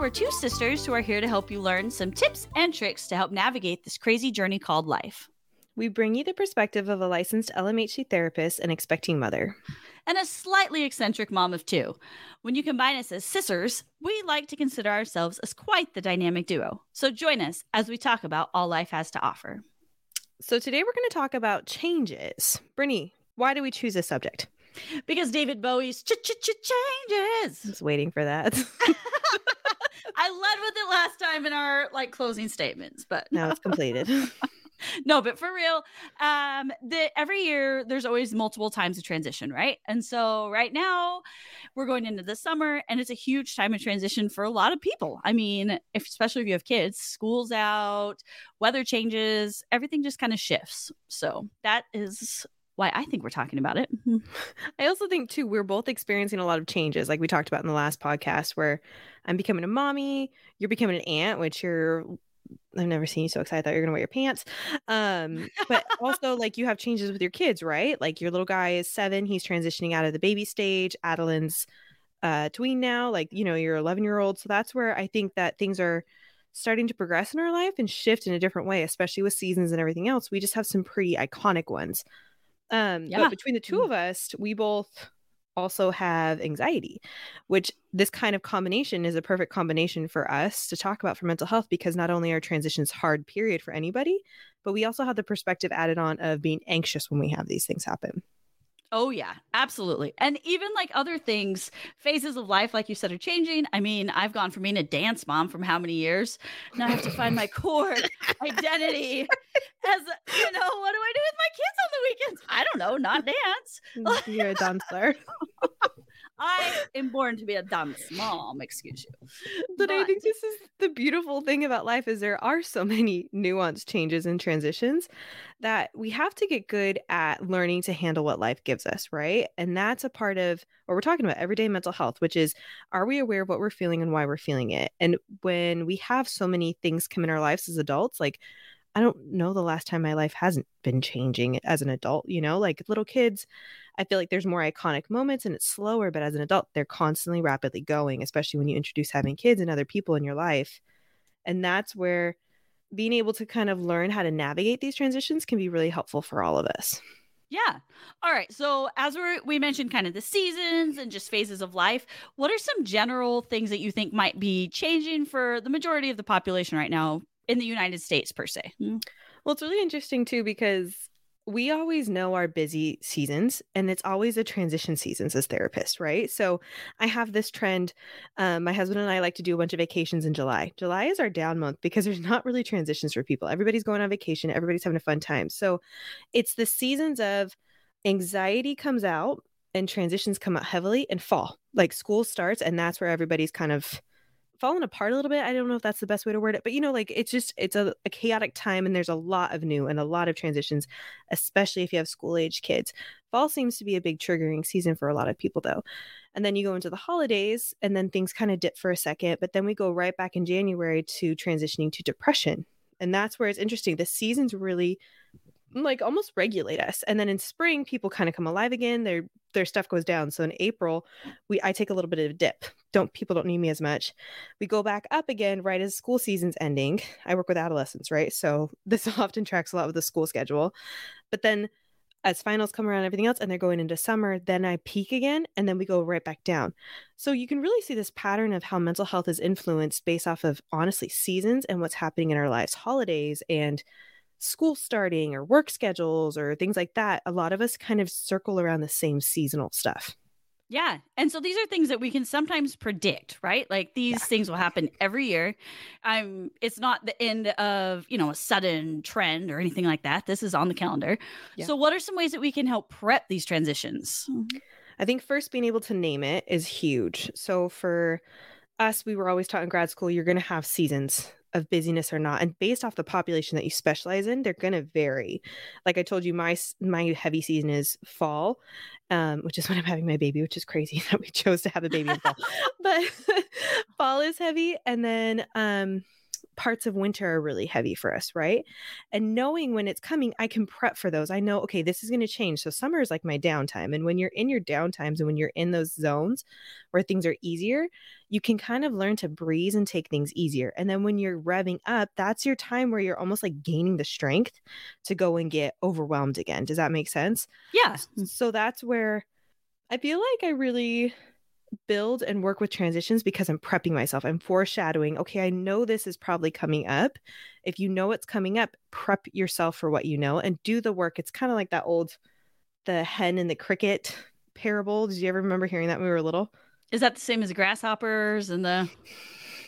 we're two sisters who are here to help you learn some tips and tricks to help navigate this crazy journey called life. We bring you the perspective of a licensed LMHC therapist and expecting mother. And a slightly eccentric mom of two. When you combine us as sisters, we like to consider ourselves as quite the dynamic duo. So join us as we talk about all life has to offer. So today we're going to talk about changes. Brittany, why do we choose this subject? Because David Bowie's ch ch ch changes. I was waiting for that. I led with it last time in our like closing statements, but now it's completed. no, but for real, um, the every year there's always multiple times of transition, right? And so right now we're going into the summer, and it's a huge time of transition for a lot of people. I mean, if especially if you have kids, school's out, weather changes, everything just kind of shifts. So that is why I think we're talking about it. I also think too we're both experiencing a lot of changes, like we talked about in the last podcast, where I'm becoming a mommy, you're becoming an aunt, which you're I've never seen you so excited. that you're gonna wear your pants. Um, but also like you have changes with your kids, right? Like your little guy is seven, he's transitioning out of the baby stage. Adeline's uh tween now, like you know, you're 11 year old. So that's where I think that things are starting to progress in our life and shift in a different way, especially with seasons and everything else. We just have some pretty iconic ones. Um, yeah. but between the two mm. of us, we both also have anxiety, which this kind of combination is a perfect combination for us to talk about for mental health because not only are transitions hard period for anybody, but we also have the perspective added on of being anxious when we have these things happen. Oh, yeah, absolutely. And even like other things, phases of life, like you said, are changing. I mean, I've gone from being a dance mom from how many years? Now I have to find my core identity as, you know, what do I do with my kids on the weekends? I don't know, not dance. You're a dancer. I am born to be a dance mom, excuse you. But, but, I think this is the beautiful thing about life is there are so many nuanced changes and transitions that we have to get good at learning to handle what life gives us, right? And that's a part of what we're talking about everyday mental health, which is are we aware of what we're feeling and why we're feeling it? And when we have so many things come in our lives as adults, like I don't know the last time my life hasn't been changing as an adult, you know, like little kids, I feel like there's more iconic moments and it's slower, but as an adult, they're constantly rapidly going, especially when you introduce having kids and other people in your life. And that's where being able to kind of learn how to navigate these transitions can be really helpful for all of us. Yeah. All right. So, as we we mentioned kind of the seasons and just phases of life, what are some general things that you think might be changing for the majority of the population right now in the United States per se. Mm. Well, it's really interesting too because we always know our busy seasons and it's always a transition seasons as therapists right? So i have this trend um, my husband and i like to do a bunch of vacations in july. July is our down month because there's not really transitions for people. Everybody's going on vacation. Everybody's having a fun time. So it's the seasons of anxiety comes out and transitions come out heavily and fall. Like school starts and that's where everybody's kind of fallen apart a little bit. I don't know if that's the best way to word it, but you know, like it's just it's a, a chaotic time and there's a lot of new and a lot of transitions, especially if you have school age kids. Fall seems to be a big triggering season for a lot of people though. And then you go into the holidays and then things kind of dip for a second, but then we go right back in January to transitioning to depression. And that's where it's interesting. The seasons really like almost regulate us. And then in spring, people kind of come alive again. Their their stuff goes down. So in April, we I take a little bit of a dip. Don't people don't need me as much. We go back up again right as school season's ending. I work with adolescents, right? So this often tracks a lot with the school schedule. But then as finals come around everything else and they're going into summer, then I peak again and then we go right back down. So you can really see this pattern of how mental health is influenced based off of honestly seasons and what's happening in our lives, holidays and school starting or work schedules or things like that, a lot of us kind of circle around the same seasonal stuff. Yeah. And so these are things that we can sometimes predict, right? Like these yeah. things will happen every year. I'm it's not the end of, you know, a sudden trend or anything like that. This is on the calendar. Yeah. So what are some ways that we can help prep these transitions? Mm-hmm. I think first being able to name it is huge. So for us, we were always taught in grad school you're going to have seasons of busyness or not and based off the population that you specialize in they're going to vary. Like i told you my my heavy season is fall um, which is when i'm having my baby which is crazy that we chose to have a baby in fall. But fall is heavy and then um parts of winter are really heavy for us, right? And knowing when it's coming, I can prep for those. I know, okay, this is going to change. So summer is like my downtime. And when you're in your downtimes and when you're in those zones where things are easier, you can kind of learn to breeze and take things easier. And then when you're revving up, that's your time where you're almost like gaining the strength to go and get overwhelmed again. Does that make sense? Yeah. So that's where I feel like I really build and work with transitions because I'm prepping myself. I'm foreshadowing, okay, I know this is probably coming up. If you know it's coming up, prep yourself for what you know and do the work. It's kind of like that old the hen and the cricket parable. Did you ever remember hearing that when we were little? Is that the same as grasshoppers and the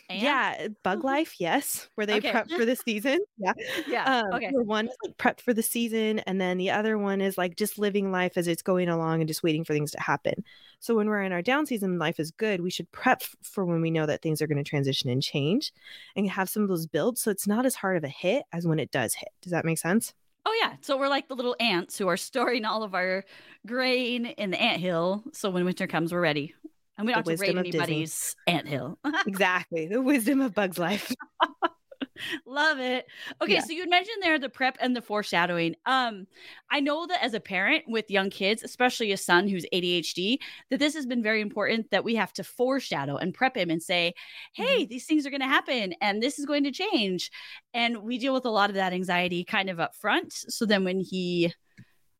Yeah, bug mm-hmm. life, yes, where they okay. prep for the season. Yeah. Yeah. Um, okay. One is like prep for the season, and then the other one is like just living life as it's going along and just waiting for things to happen. So when we're in our down season, life is good. We should prep for when we know that things are going to transition and change and have some of those builds so it's not as hard of a hit as when it does hit. Does that make sense? Oh yeah. So we're like the little ants who are storing all of our grain in the ant hill. So when winter comes, we're ready. And we don't have to raid anybody's ant hill. exactly. The wisdom of Bug's life. Love it. Okay, yeah. so you mentioned there the prep and the foreshadowing. Um, I know that as a parent with young kids, especially a son who's ADHD, that this has been very important that we have to foreshadow and prep him and say, "Hey, mm-hmm. these things are going to happen and this is going to change." And we deal with a lot of that anxiety kind of up front. So then when he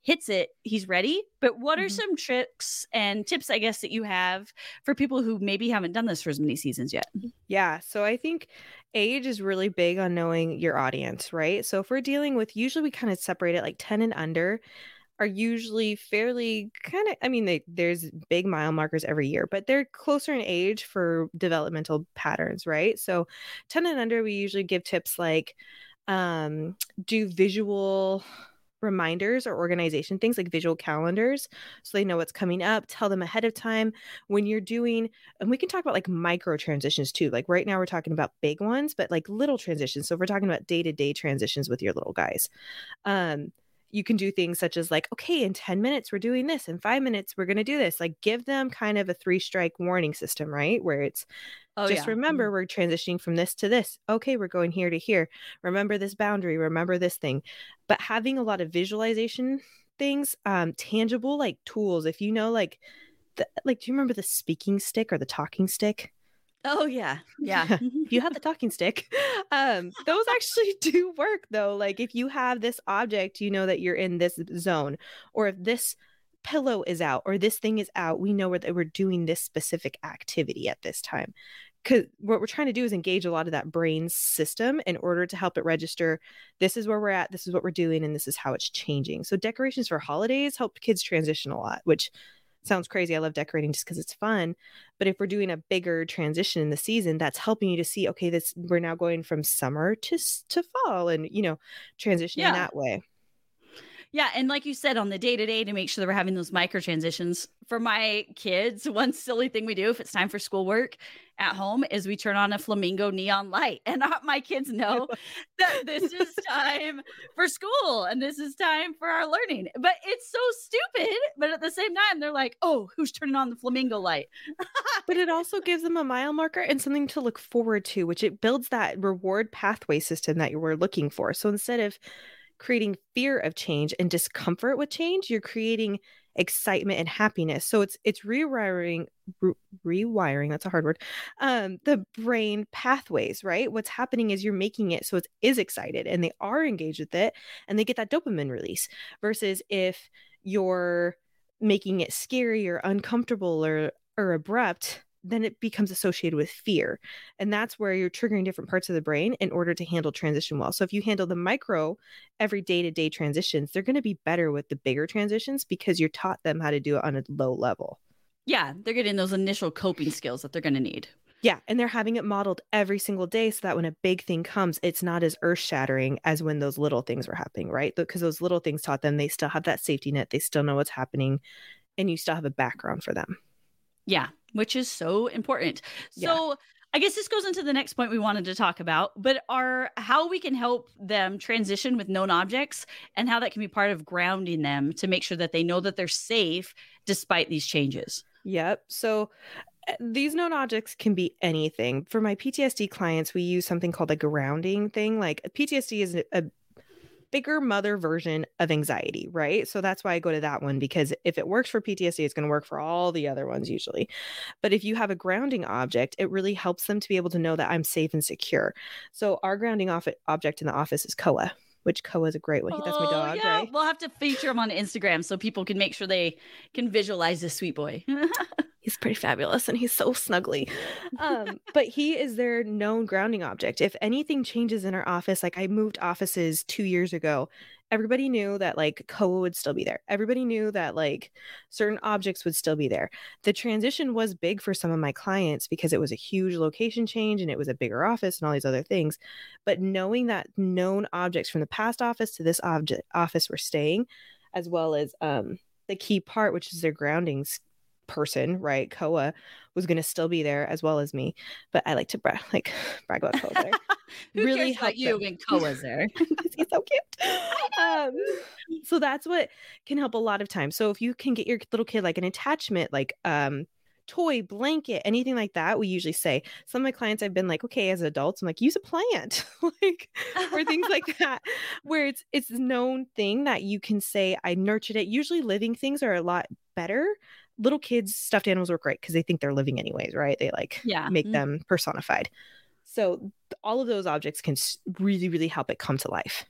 hits it, he's ready. But what are mm-hmm. some tricks and tips, I guess, that you have for people who maybe haven't done this for as many seasons yet? Yeah. So I think age is really big on knowing your audience, right? So if we're dealing with, usually we kind of separate it like 10 and under are usually fairly kind of i mean they, there's big mile markers every year but they're closer in age for developmental patterns right so 10 and under we usually give tips like um do visual reminders or organization things like visual calendars so they know what's coming up tell them ahead of time when you're doing and we can talk about like micro transitions too like right now we're talking about big ones but like little transitions so if we're talking about day-to-day transitions with your little guys um you can do things such as like okay in 10 minutes we're doing this in 5 minutes we're going to do this like give them kind of a three strike warning system right? Where it's oh, just yeah. remember mm-hmm. we're transitioning from this to this. Okay we're going here to here. Remember this boundary remember this thing. But having a lot of visualization things um tangible like tools if you know like the, like do you remember the speaking stick or the talking stick Oh yeah. Yeah. if you have the talking stick, um, those actually do work though. Like if you have this object, you know that you're in this zone, or if this pillow is out or this thing is out, we know that we're doing this specific activity at this time. Because what we're trying to do is engage a lot of that brain system in order to help it register this is where we're at, this is what we're doing, and this is how it's changing. So, decorations for holidays help kids transition a lot, which sounds crazy. I love decorating just because it's fun. But if we're doing a bigger transition in the season, that's helping you to see, okay, this we're now going from summer to to fall, and you know, transitioning yeah. that way. Yeah, and like you said, on the day to day to make sure that we're having those micro transitions for my kids. One silly thing we do if it's time for schoolwork at home is we turn on a flamingo neon light, and my kids know that this is time for school and this is time for our learning. But it's so stupid. But at the same time, they're like, "Oh, who's turning on the flamingo light?" but it also gives them a mile marker and something to look forward to, which it builds that reward pathway system that you were looking for. So instead of creating fear of change and discomfort with change, you're creating excitement and happiness. So it's it's rewiring re- rewiring, that's a hard word. Um the brain pathways, right? What's happening is you're making it so it is excited and they are engaged with it and they get that dopamine release versus if you're making it scary or uncomfortable or or abrupt then it becomes associated with fear. And that's where you're triggering different parts of the brain in order to handle transition well. So if you handle the micro, every day to day transitions, they're going to be better with the bigger transitions because you're taught them how to do it on a low level. Yeah, they're getting those initial coping skills that they're going to need. Yeah, and they're having it modeled every single day so that when a big thing comes, it's not as earth shattering as when those little things were happening, right? Because those little things taught them they still have that safety net, they still know what's happening, and you still have a background for them. Yeah, which is so important. So yeah. I guess this goes into the next point we wanted to talk about, but are how we can help them transition with known objects and how that can be part of grounding them to make sure that they know that they're safe despite these changes. Yep. So Eh, these known objects can be anything. For my PTSD clients, we use something called a grounding thing. Like PTSD is a bigger mother version of anxiety, right? So that's why I go to that one because if it works for PTSD, it's going to work for all the other ones usually. But if you have a grounding object, it really helps them to be able to know that I'm safe and secure. So our grounding off- object in the office is Koa which Koa is a great one. Oh, That's my oh, dog, yeah. right? We'll have to feature him on Instagram so people can make sure they can visualize this sweet boy. he's pretty fabulous and he's so snuggly. Um, but he is their known grounding object. If anything changes in our office, like I moved offices two years ago, everybody knew that like Koa would still be there. Everybody knew that like certain objects would still be there. The transition was big for some of my clients because it was a huge location change and it was a bigger office and all these other things. But knowing that known objects from the past office to this object office were staying, as well as um the key part, which is their groundings person, right? Koa was going to still be there as well as me, but I like to brag, like brag about Koa there. really help you when Koa's there. He's so cute. Um, so that's what can help a lot of times. So if you can get your little kid like an attachment, like um toy, blanket, anything like that, we usually say. Some of my clients I've been like, okay, as adults, I'm like, use a plant, like or things like that, where it's it's known thing that you can say I nurtured it. Usually living things are a lot better little kids stuffed animals work great because they think they're living anyways right they like yeah make mm-hmm. them personified so all of those objects can really really help it come to life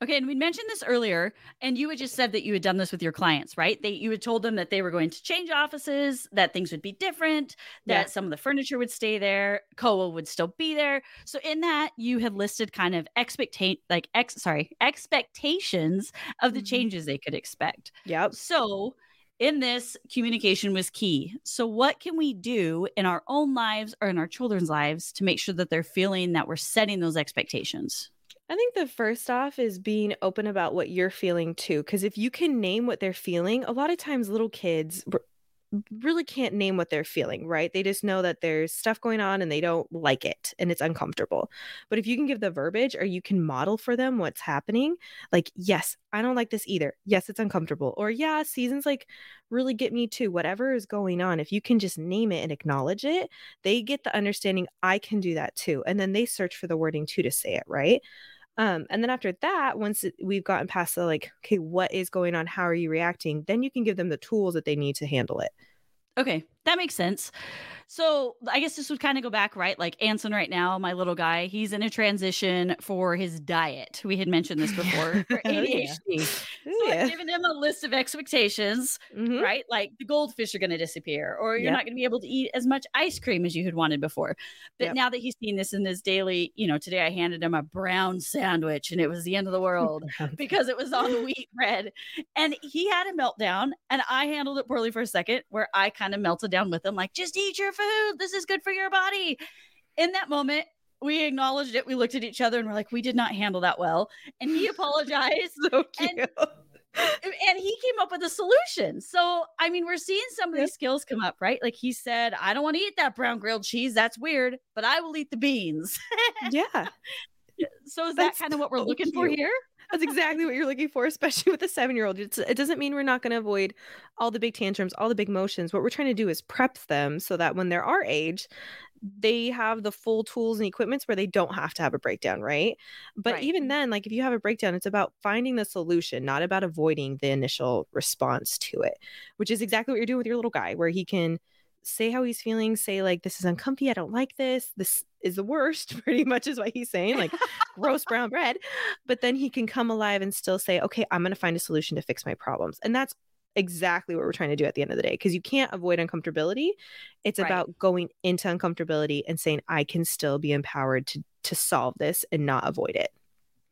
Okay, and we mentioned this earlier, and you had just said that you had done this with your clients, right? That you had told them that they were going to change offices, that things would be different, that yeah. some of the furniture would stay there, Koa would still be there. So in that, you had listed kind of expectate like ex sorry, expectations of the mm-hmm. changes they could expect. Yep. So in this, communication was key. So, what can we do in our own lives or in our children's lives to make sure that they're feeling that we're setting those expectations? I think the first off is being open about what you're feeling too. Because if you can name what they're feeling, a lot of times little kids really can't name what they're feeling, right? They just know that there's stuff going on and they don't like it and it's uncomfortable. But if you can give the verbiage or you can model for them what's happening, like, yes, I don't like this either. Yes, it's uncomfortable. Or, yeah, seasons like really get me too. Whatever is going on, if you can just name it and acknowledge it, they get the understanding I can do that too. And then they search for the wording too to say it, right? Um, and then after that, once we've gotten past the like, okay, what is going on? How are you reacting? Then you can give them the tools that they need to handle it. Okay, that makes sense. So I guess this would kind of go back, right? Like Anson right now, my little guy, he's in a transition for his diet. We had mentioned this before for ADHD. yeah. So yeah. I've given him a list of expectations, mm-hmm. right? Like the goldfish are going to disappear, or you're yep. not going to be able to eat as much ice cream as you had wanted before. But yep. now that he's seen this in his daily, you know, today I handed him a brown sandwich and it was the end of the world because it was on wheat bread. And he had a meltdown and I handled it poorly for a second where I kind of melted down with him, like, just eat your food. This is good for your body. In that moment, we acknowledged it. We looked at each other and we're like, we did not handle that well. And he apologized. so cute. And, and he came up with a solution. So, I mean, we're seeing some of these skills come up, right? Like he said, I don't want to eat that brown grilled cheese. That's weird, but I will eat the beans. yeah. So, is That's that kind of what we're so looking cute. for here? That's exactly what you're looking for, especially with a seven year old. It doesn't mean we're not going to avoid all the big tantrums, all the big motions. What we're trying to do is prep them so that when they're our age, they have the full tools and equipments where they don't have to have a breakdown, right? But right. even then, like if you have a breakdown, it's about finding the solution, not about avoiding the initial response to it, which is exactly what you're doing with your little guy, where he can say how he's feeling, say like this is uncomfy, I don't like this. This is the worst, pretty much is what he's saying, like gross brown bread. But then he can come alive and still say, "Okay, I'm going to find a solution to fix my problems." And that's exactly what we're trying to do at the end of the day because you can't avoid uncomfortability. It's right. about going into uncomfortability and saying, "I can still be empowered to to solve this and not avoid it."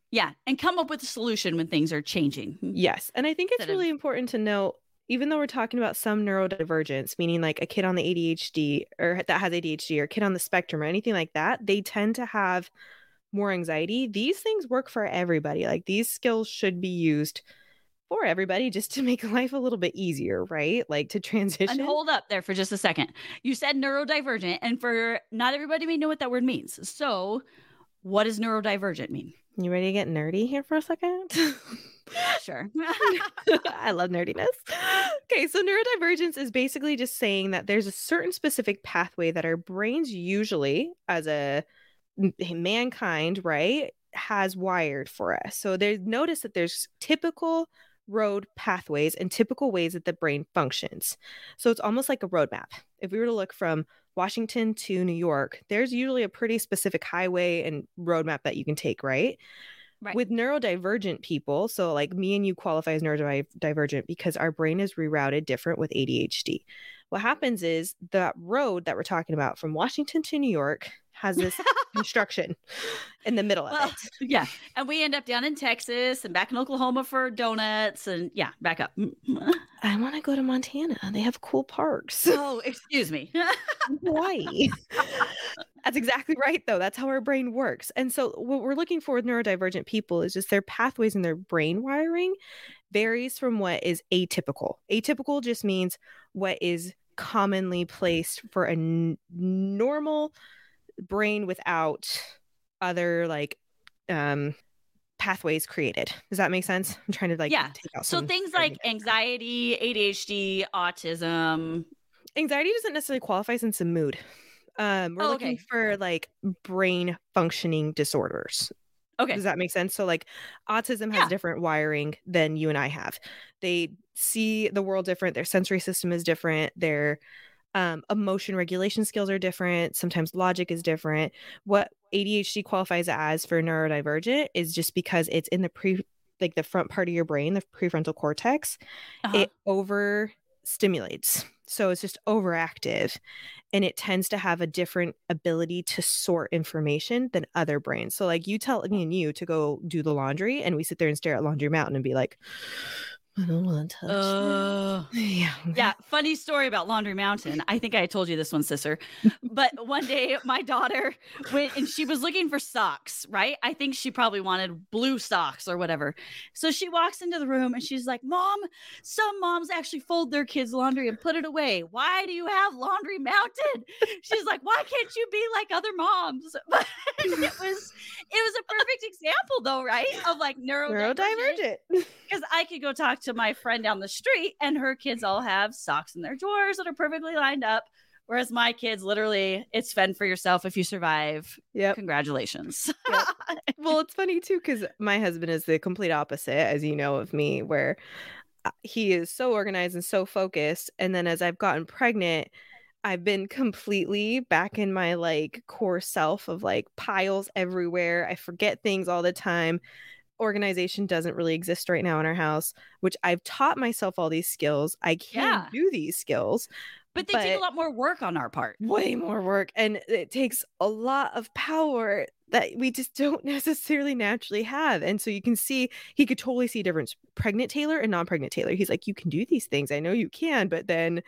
Yeah, and come up with a solution when things are changing. Hmm. Yes. And I think it's really of- important to know even though we're talking about some neurodivergence, meaning like a kid on the ADHD or that has ADHD or kid on the spectrum or anything like that, they tend to have more anxiety. These things work for everybody. Like these skills should be used for everybody just to make life a little bit easier, right? Like to transition. And hold up there for just a second. You said neurodivergent, and for not everybody may know what that word means. So, what does neurodivergent mean? You ready to get nerdy here for a second? sure. I love nerdiness. Okay, so neurodivergence is basically just saying that there's a certain specific pathway that our brains usually, as a mankind, right, has wired for us. So they notice that there's typical road pathways and typical ways that the brain functions. So it's almost like a roadmap. If we were to look from Washington to New York, there's usually a pretty specific highway and roadmap that you can take, right? Right. With neurodivergent people, so like me and you qualify as neurodivergent because our brain is rerouted different with ADHD. What happens is that road that we're talking about from Washington to New York has this construction in the middle of well, it. Yeah. And we end up down in Texas and back in Oklahoma for donuts and yeah, back up. Mm, mm. I want to go to Montana. They have cool parks. Oh, excuse me. Hawaii. That's exactly right, though. That's how our brain works. And so, what we're looking for with neurodivergent people is just their pathways and their brain wiring varies from what is atypical. Atypical just means what is commonly placed for a n- normal brain without other like um pathways created. Does that make sense? I'm trying to like yeah. so things like anxiety, ADHD, autism. Anxiety doesn't necessarily qualify since a mood. Um, we're oh, looking okay. for like brain functioning disorders. Okay. Does that make sense? So like autism has yeah. different wiring than you and I have. They see the world different, their sensory system is different, their um, emotion regulation skills are different, sometimes logic is different. What ADHD qualifies as for neurodivergent is just because it's in the pre like the front part of your brain, the prefrontal cortex, uh-huh. it over stimulates. So it's just overactive and it tends to have a different ability to sort information than other brains. So like you tell me and you to go do the laundry and we sit there and stare at Laundry Mountain and be like, I don't want to touch. Uh, yeah. Yeah. Funny story about Laundry Mountain. I think I told you this one, sister. but one day my daughter went and she was looking for socks, right? I think she probably wanted blue socks or whatever. So she walks into the room and she's like, Mom, some moms actually fold their kids' laundry and put it away. Why do you have Laundry Mountain? She's like, Why can't you be like other moms? But it was it was a perfect example though, right? Of like neurodivergent. Neurodivergent. Because I could go talk to to my friend down the street, and her kids all have socks in their drawers that are perfectly lined up. Whereas my kids, literally, it's fend for yourself if you survive. Yeah. Congratulations. Yep. well, it's funny too, because my husband is the complete opposite, as you know, of me, where uh, he is so organized and so focused. And then as I've gotten pregnant, I've been completely back in my like core self of like piles everywhere. I forget things all the time organization doesn't really exist right now in our house, which I've taught myself all these skills. I can yeah. do these skills. But they but take a lot more work on our part. Way more work. And it takes a lot of power that we just don't necessarily naturally have. And so you can see, he could totally see a difference pregnant Taylor and non pregnant Taylor. He's like, you can do these things. I know you can, but then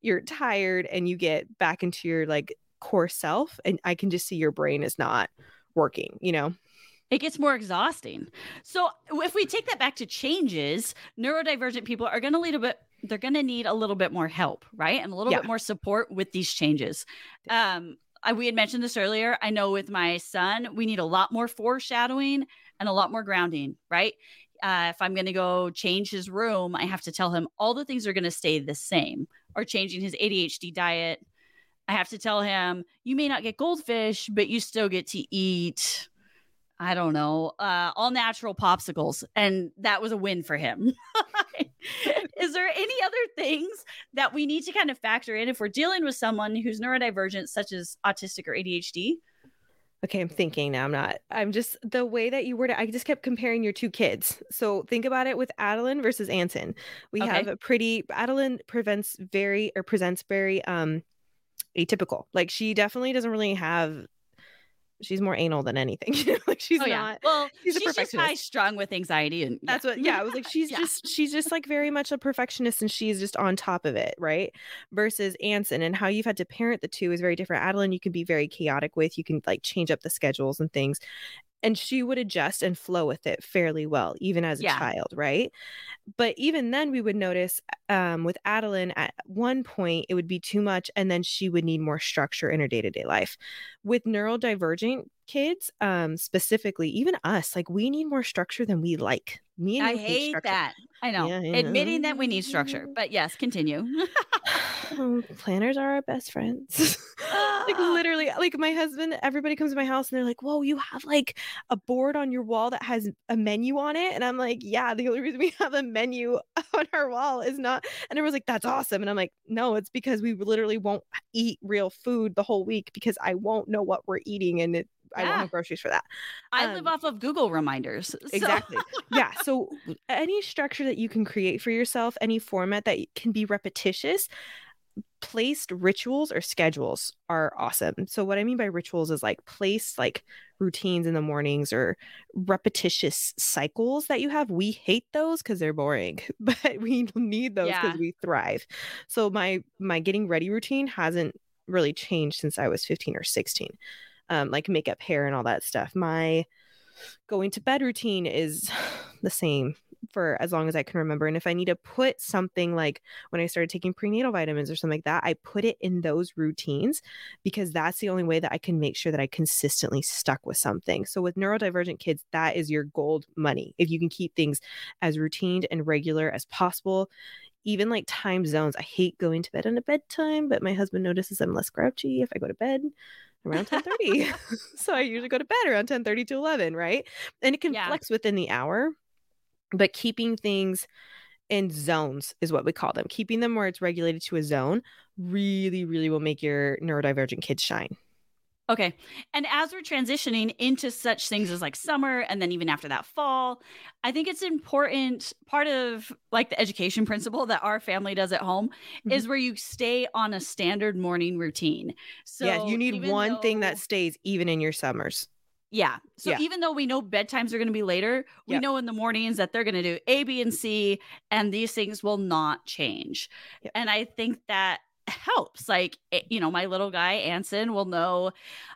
you're tired and you get back into your like core self. And I can just see your brain is not working, you know? It gets more exhausting. So if we take that back to changes, neurodivergent people are going to lead a bit they're going to need a little bit more help, right? And a little yeah. bit more support with these changes. Um I, we had mentioned this earlier. I know with my son, we need a lot more foreshadowing and a lot more grounding, right? Uh, if I'm going to go change his room, I have to tell him all the things are going to stay the same. Or changing his ADHD diet, I have to tell him you may not get goldfish, but you still get to eat I don't know, uh, all natural popsicles. And that was a win for him. Is there any other things that we need to kind of factor in if we're dealing with someone who's neurodivergent, such as autistic or ADHD? Okay, I'm thinking now. I'm not. I'm just the way that you were. I just kept comparing your two kids. So think about it with Adeline versus Anson. We okay. have a pretty Adeline prevents very or presents very um atypical. Like she definitely doesn't really have she's more anal than anything. like she's oh, not. Well, she's, she's just high strung with anxiety, and yeah. that's what. Yeah, I was like, she's yeah. just she's just like very much a perfectionist, and she's just on top of it, right? Versus Anson, and how you've had to parent the two is very different. Adeline, you can be very chaotic with. You can like change up the schedules and things. And she would adjust and flow with it fairly well, even as a yeah. child, right? But even then, we would notice um, with Adeline at one point, it would be too much, and then she would need more structure in her day to day life. With neurodivergent kids um specifically even us like we need more structure than we like me and I hate structure. that. I know. Yeah. Admitting that we need structure. But yes, continue. Um, planners are our best friends like literally like my husband everybody comes to my house and they're like whoa you have like a board on your wall that has a menu on it and i'm like yeah the only reason we have a menu on our wall is not and everyone's like that's awesome and i'm like no it's because we literally won't eat real food the whole week because i won't know what we're eating and it I won't have groceries for that. I live Um, off of Google reminders. so- Exactly. yeah. So any structure that you can create for yourself, any format that can be repetitious, placed rituals or schedules are awesome. So what I mean by rituals is like place like routines in the mornings or repetitious cycles that you have. We hate those because they're boring, but we need those because we thrive. So my my getting ready routine hasn't really changed since I was 15 or 16. Um, like makeup, hair, and all that stuff. My going to bed routine is the same for as long as I can remember. And if I need to put something like when I started taking prenatal vitamins or something like that, I put it in those routines because that's the only way that I can make sure that I consistently stuck with something. So with neurodivergent kids, that is your gold money. If you can keep things as routine and regular as possible. Even like time zones. I hate going to bed on a bedtime, but my husband notices I'm less grouchy if I go to bed around 10:30. so I usually go to bed around 10:30 to 11, right? And it can Yeah. flex within the hour, but keeping things in zones is what we call them. Keeping them where it's regulated to a zone really really will make your neurodivergent kids shine. Okay. And as we're transitioning into such things as like summer and then even after that fall, I think it's important part of like the education principle that our family does at home mm-hmm. is where you stay on a standard morning routine. So yeah, you need one thing that stays even in your summers. Yeah. So Yeah. even though we know bedtimes are going to be later, we Yep. know in the mornings that they're going to do A, B, and C, and these things will not change. Yep. And I think that helps. Like, eh, you know, my little guy, Anson, will know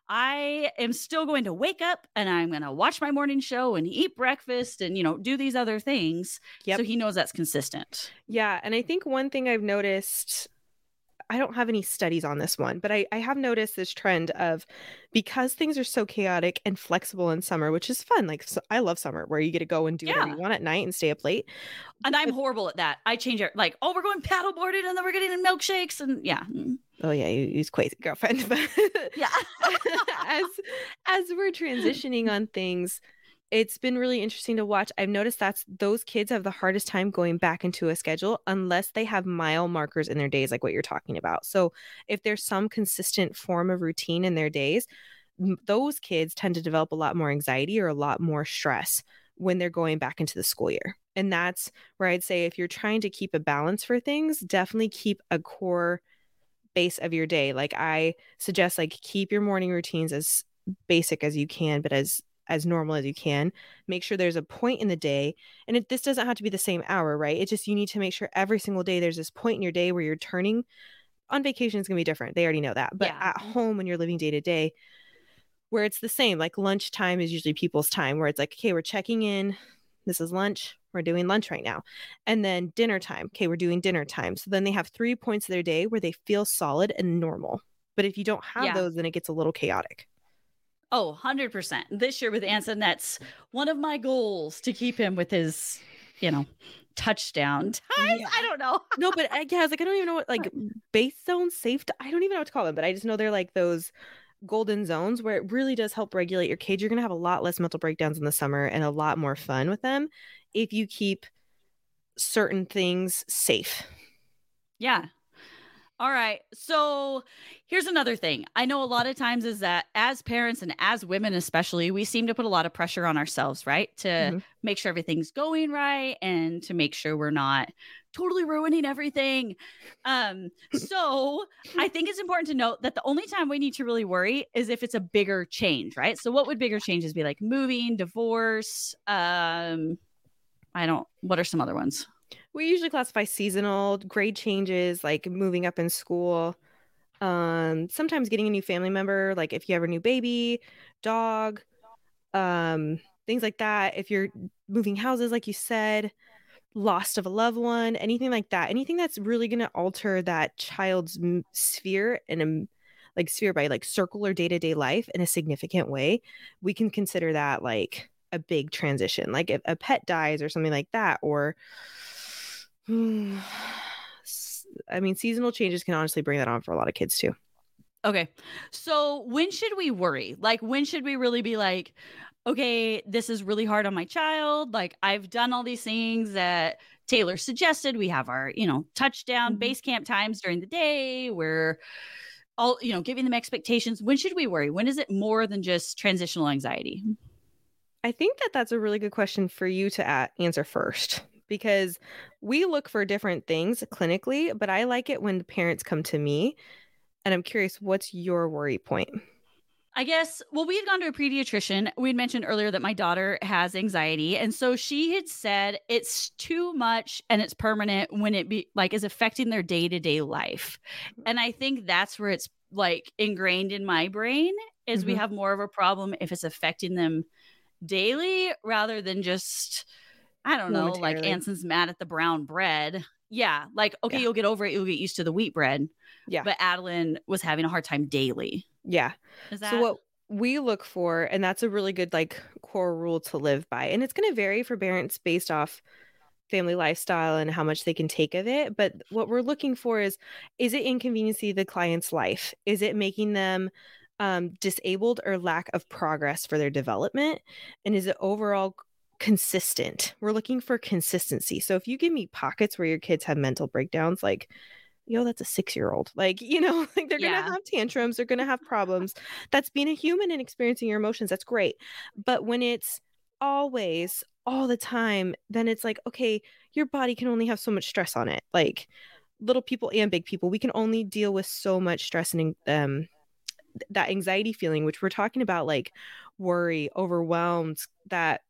I am still going to wake up and I'm going to watch my morning show and eat breakfast and, you know, do these other things. Yep. So he knows that's consistent. Yeah, and I think one thing I've noticed, I don't have any studies on this one, but I, I have noticed this trend of because things are so chaotic and flexible in summer, which is fun. Like so, I love summer where you get to go and do whatever you want at night and stay up late. And I'm horrible at that. I change it like, oh, we're going paddleboarding and then we're getting milkshakes. And yeah. mm, Oh yeah, you use crazy girlfriend. But Yeah. as as we're transitioning on things, it's been really interesting to watch. I've noticed that's those kids have the hardest time going back into a schedule unless they have mile markers in their days, like what you're talking about. So if there's some consistent form of routine in their days, those kids tend to develop a lot more anxiety or a lot more stress when they're going back into the school year. And that's where I'd say if you're trying to keep a balance for things, definitely keep a core base of your day. Like I suggest like keep your morning routines as basic as you can, but as as normal as you can. Make sure there's a point in the day, and it, this doesn't have to be the same hour, right? It's just you need to make sure every single day there's this point in your day where you're turning. On vacation, it's gonna be different. They already know that, but Yeah. at home when you're living day to day, where it's the same. Like lunchtime is usually people's time, where it's like, okay, we're checking in. This is lunch. We're doing lunch right now. And then dinner time. Okay, we're doing dinner time. So then they have three points of their day where they feel solid and normal. But if you don't have Yeah. those, then it gets a little chaotic. Oh, 100%. This year with Anson, that's one of my goals to keep him with his, you know, touchdown times. Yeah. I don't know. No, but I, uh, yeah, I was like, I don't even know what like base zone safe. I don't even know what to call them, but I just know they're like those golden zones where it really does help regulate your cage. You're gonna have a lot less mental breakdowns in the summer and a lot more fun with them if you keep certain things safe. Yeah. All right. So here's another thing. I know a lot of times is that as parents and as women, especially, we seem to put a lot of pressure on ourselves, right? To Mhm. make sure everything's going right and to make sure we're not totally ruining everything. Um, so I think it's important to note that the only time we need to really worry is if it's a bigger change, right? So what would bigger changes be like moving, divorce? Um, I don't, what are some other ones? We usually classify seasonal grade changes, like moving up in school. Um, sometimes getting a new family member, like if you have a new baby, dog, um, things like that. If you're moving houses, like you said, lost of a loved one, anything like that, anything that's really going to alter that child's sphere and um, like sphere by like circle or day-to-day life in a significant way we can consider that like a big transition like if a pet dies or something like that or i mean seasonal changes can honestly bring that on for a lot of kids too Okay. So when should we worry? Like, when should we really be like, okay, this is really hard on my child? Like, I've done all these things that Taylor suggested. We have our, you know, touchdown Mhm. base camp times during the day. We're all, you know, giving them expectations. When should we worry? When is it more than just transitional anxiety? I think that that's a really good question for you to answer first because we look for different things clinically, but I like it when the parents come to me and I'm curious, what's your worry point? I guess, well, we had gone to a pediatrician. We had mentioned earlier that my daughter has anxiety. And so she had said it's too much and it's permanent when it be like is affecting their day to day life. And I think that's where it's like ingrained in my brain is we Mhm. have more of a problem if it's affecting them daily rather than just, I don't know, like Anson's mad at the brown bread. Yeah. Like, okay, Yeah. you'll get over it. You'll get used to the wheat bread. Yeah. But Adeline was having a hard time daily. Yeah. Is that So what we look for, and that's a really good like core rule to live by, and it's going to vary for parents based off family lifestyle and how much they can take of it. But what we're looking for is is it inconveniencing the client's life? Is it making them um, disabled or lack of progress for their development? And is it overall consistent? We're looking for consistency. So if you give me pockets where your kids have mental breakdowns, like yo, that's a six year old. Like, you know, like they're Yeah. gonna have tantrums, they're gonna have problems. That's being a human and experiencing your emotions. That's great. But when it's always all the time, then it's like, okay, your body can only have so much stress on it. Like little people and big people, we can only deal with so much stress and um that anxiety feeling, which we're talking about like worry, overwhelmed, that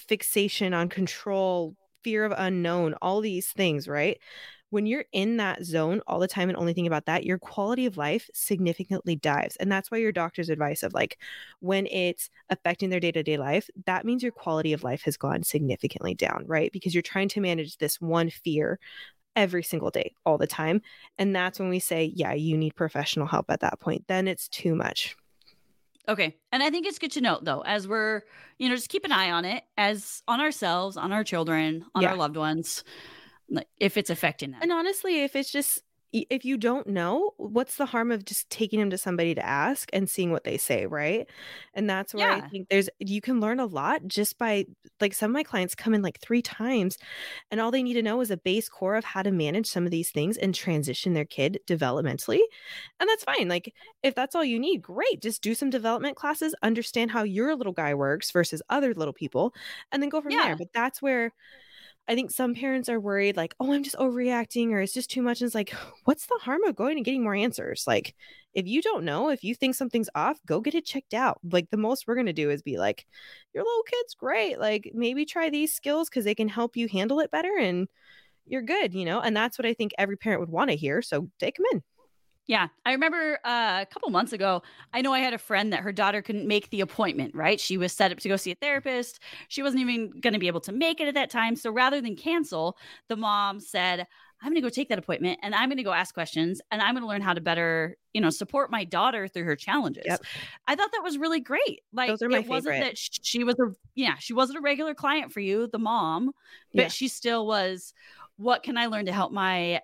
fixation on control, fear of unknown, all these things, right? When you're in that zone all the time and only think about that, your quality of life significantly dives. And that's why your doctor's advice of like when it's affecting their day to day life, that means your quality of life has gone significantly down, right? Because you're trying to manage this one fear every single day, all the time. And that's when we say, yeah, you need professional help at that point. Then it's too much. Okay. And I think it's good to note though, as we're, you know, just keep an eye on it as on ourselves, on our children, on Yeah. our loved ones, if it's affecting them. And honestly, if it's just if you don't know, what's the harm of just taking him to somebody to ask and seeing what they say, right? And that's where I think there's you can learn a lot just by like some of my clients come in like 3 times and all they need to know is a base core of how to manage some of these things and transition their kid developmentally. And that's fine. Like if that's all you need, great. Just do some development classes, understand how your little guy works versus other little people and then go from Yeah. there. But that's where I think some parents are worried, like, oh, I'm just overreacting or it's just too much. And it's like, what's the harm of going and getting more answers? Like, if you don't know, if you think something's off, go get it checked out. Like, the most we're going to do is be like, your little kid's great. Like, maybe try these skills because they can help you handle it better and you're good, you know? And that's what I think every parent would want to hear. So take them in. Yeah. I remember uh, a couple months ago, I know I had a friend that her daughter couldn't make the appointment, right? She was set up to go see a therapist. She wasn't even going to be able to make it at that time. So rather than cancel, the mom said, I'm going to go take that appointment and I'm going to go ask questions and I'm going to learn how to better, you know, support my daughter through her challenges. Yep. I thought that was really great. Like Those are my it wasn't that she was a yeah, she wasn't a regular client for you, the mom, but Yeah. she still was what can I learn to help my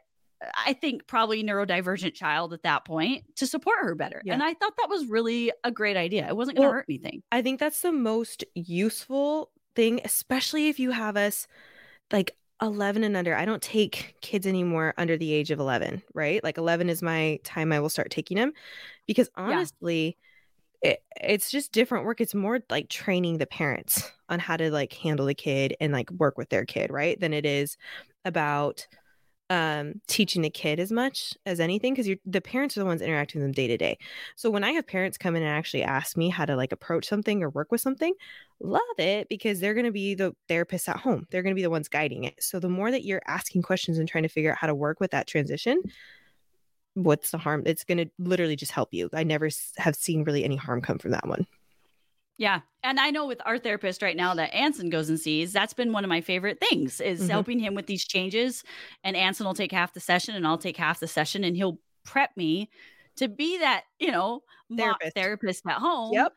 I think probably neurodivergent child at that point to support her better. Yeah. And I thought that was really a great idea. It wasn't going to Well, hurt anything. I think that's the most useful thing, especially if you have us like 11 and under. I don't take kids anymore under the age of 11, right? Like 11 is my time I will start taking them because honestly, it, it's just different work. It's more like training the parents on how to like handle the kid and like work with their kid, right? Than it is about um teaching the kid as much as anything because you're the parents are the ones interacting with them day to day. So when i have parents come in and actually ask me how to like approach something or work with something love it because they're going to be the therapists at home. They're going to be the ones guiding it. So the more that you're asking questions and trying to figure out how to work with that transition what's the harm? It's going to literally just help you. I never have seen really any harm come from that one Yeah. And I know with our therapist right now that Anson goes and sees, that's been one of my favorite things is Mhm. helping him with these changes. And Anson will take half the session and I'll take half the session and he'll prep me to be that, you know, mock Therapist. therapist at home Yep.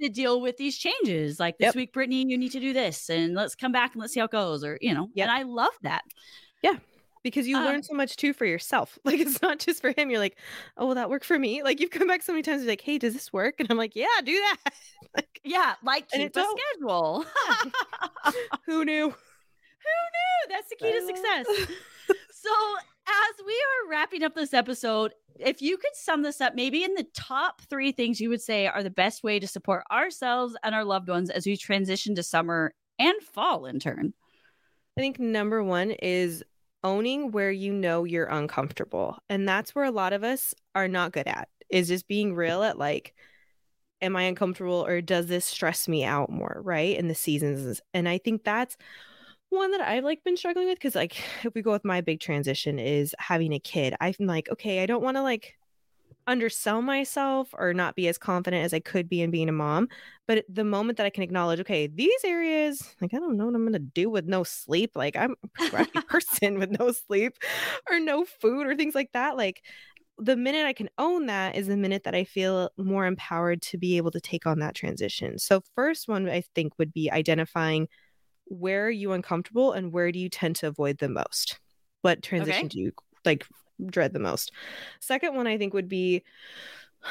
to deal with these changes. Like this Yep. week, Brittany, you need to do this and let's come back and let's see how it goes. Or, you know, Yep. and I love that. Because you Um, learn so much too for yourself. Like it's not just for him. You're like, oh, well, that worked for me. Like you've come back so many times. You're like, hey, does this work? And I'm like, yeah, do that. like, Yeah, like keep a don't. schedule. who knew? Who knew? That's the key to success. so, as we are wrapping up this episode, if you could sum this up, maybe in the top three things you would say are the best way to support ourselves and our loved ones as we transition to summer and fall in turn. I think number one is owning where you know you're uncomfortable. And that's where a lot of us are not good at, is just being real at like, am I uncomfortable or does this stress me out more? Right. In the seasons. And I think that's one that I've like been struggling with because like if we go with my big transition is having a kid. I'm like, okay, I don't want to like undersell myself or not be as confident as I could be in being a mom. But the moment that I can acknowledge, okay, these areas, like I don't know what I'm gonna do with no sleep. Like I'm a person with no sleep or no food or things like that. Like the minute I can own that is the minute that I feel more empowered to be able to take on that transition. So first one I think would be identifying where are you uncomfortable and where do you tend to avoid the most? What transition Okay. do you like dread the most? Second one I think would be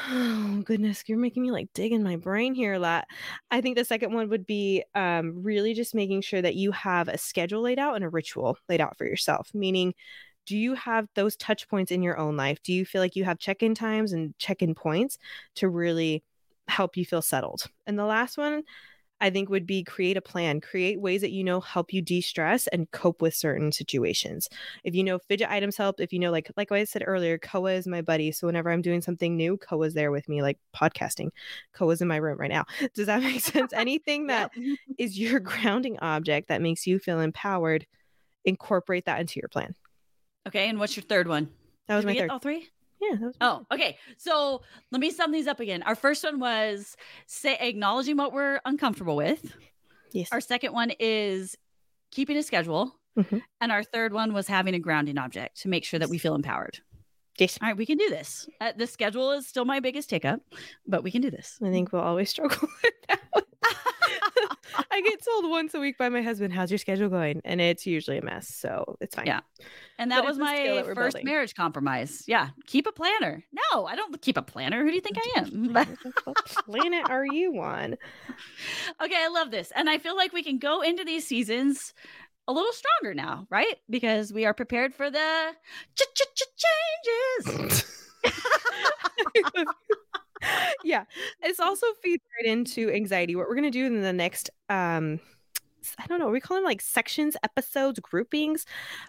oh goodness, you're making me like dig in my brain here a lot. I think the second one would be um, really just making sure that you have a schedule laid out and a ritual laid out for yourself, meaning do you have those touch points in your own life? Do you feel like you have check in times and check in points to really help you feel settled? And the last one, I think, would be create a plan, create ways that you know help you de stress and cope with certain situations. If you know fidget items help, if you know, like, like I said earlier, Koa is my buddy. So whenever I'm doing something new, Koa's there with me, like podcasting. Koa's in my room right now. Does that make sense? Anything that Yep. is your grounding object that makes you feel empowered, incorporate that into your plan. Okay, and what's your third one? That was Did my get third. all three? Yeah, that was my Oh, okay. So let me sum these up again. Our first one was say acknowledging what we're uncomfortable with. Yes. Our second one is keeping a schedule. Mhm. And our third one was having a grounding object to make sure that we feel empowered. Yes. All right, we can do this. Uh, the schedule is still my biggest hiccup, but we can do this. I think we'll always struggle with that one. I get told once a week by my husband, "How's your schedule going?" And it's usually a mess, so it's fine. Yeah. And that But was it's a skill my that first building. marriage compromise. Yeah. Keep a planner. No, I don't keep a planner. Who do you think I am? what planet are you on? okay, I love this. And I feel like we can go into these seasons a little stronger now, right? Because we are prepared for the ch- ch- ch- changes. yeah, it's also feeds right into anxiety. What we're gonna do in the next, um, I don't know, we call them like sections, episodes, groupings.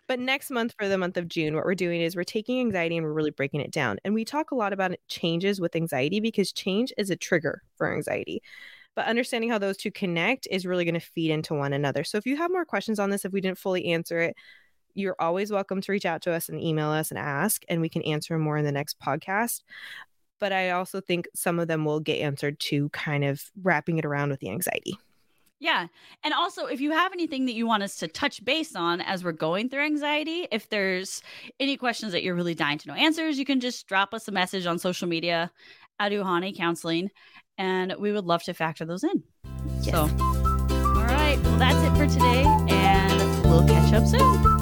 But next month for the month of June, what we're doing is we're taking anxiety and we're really breaking it down. And we talk a lot about changes with anxiety because change is a trigger for anxiety. But understanding how those two connect is really going to feed into one another. So if you have more questions on this, if we didn't fully answer it, you're always welcome to reach out to us and email us and ask, and we can answer more in the next podcast. But I also think some of them will get answered to kind of wrapping it around with the anxiety. Yeah. And also, if you have anything that you want us to touch base on as we're going through anxiety, if there's any questions that you're really dying to know answers, you can just drop us a message on social media at Uhane Counseling, and we would love to factor those in. So, all right. Well, that's it for today, and we'll catch up soon.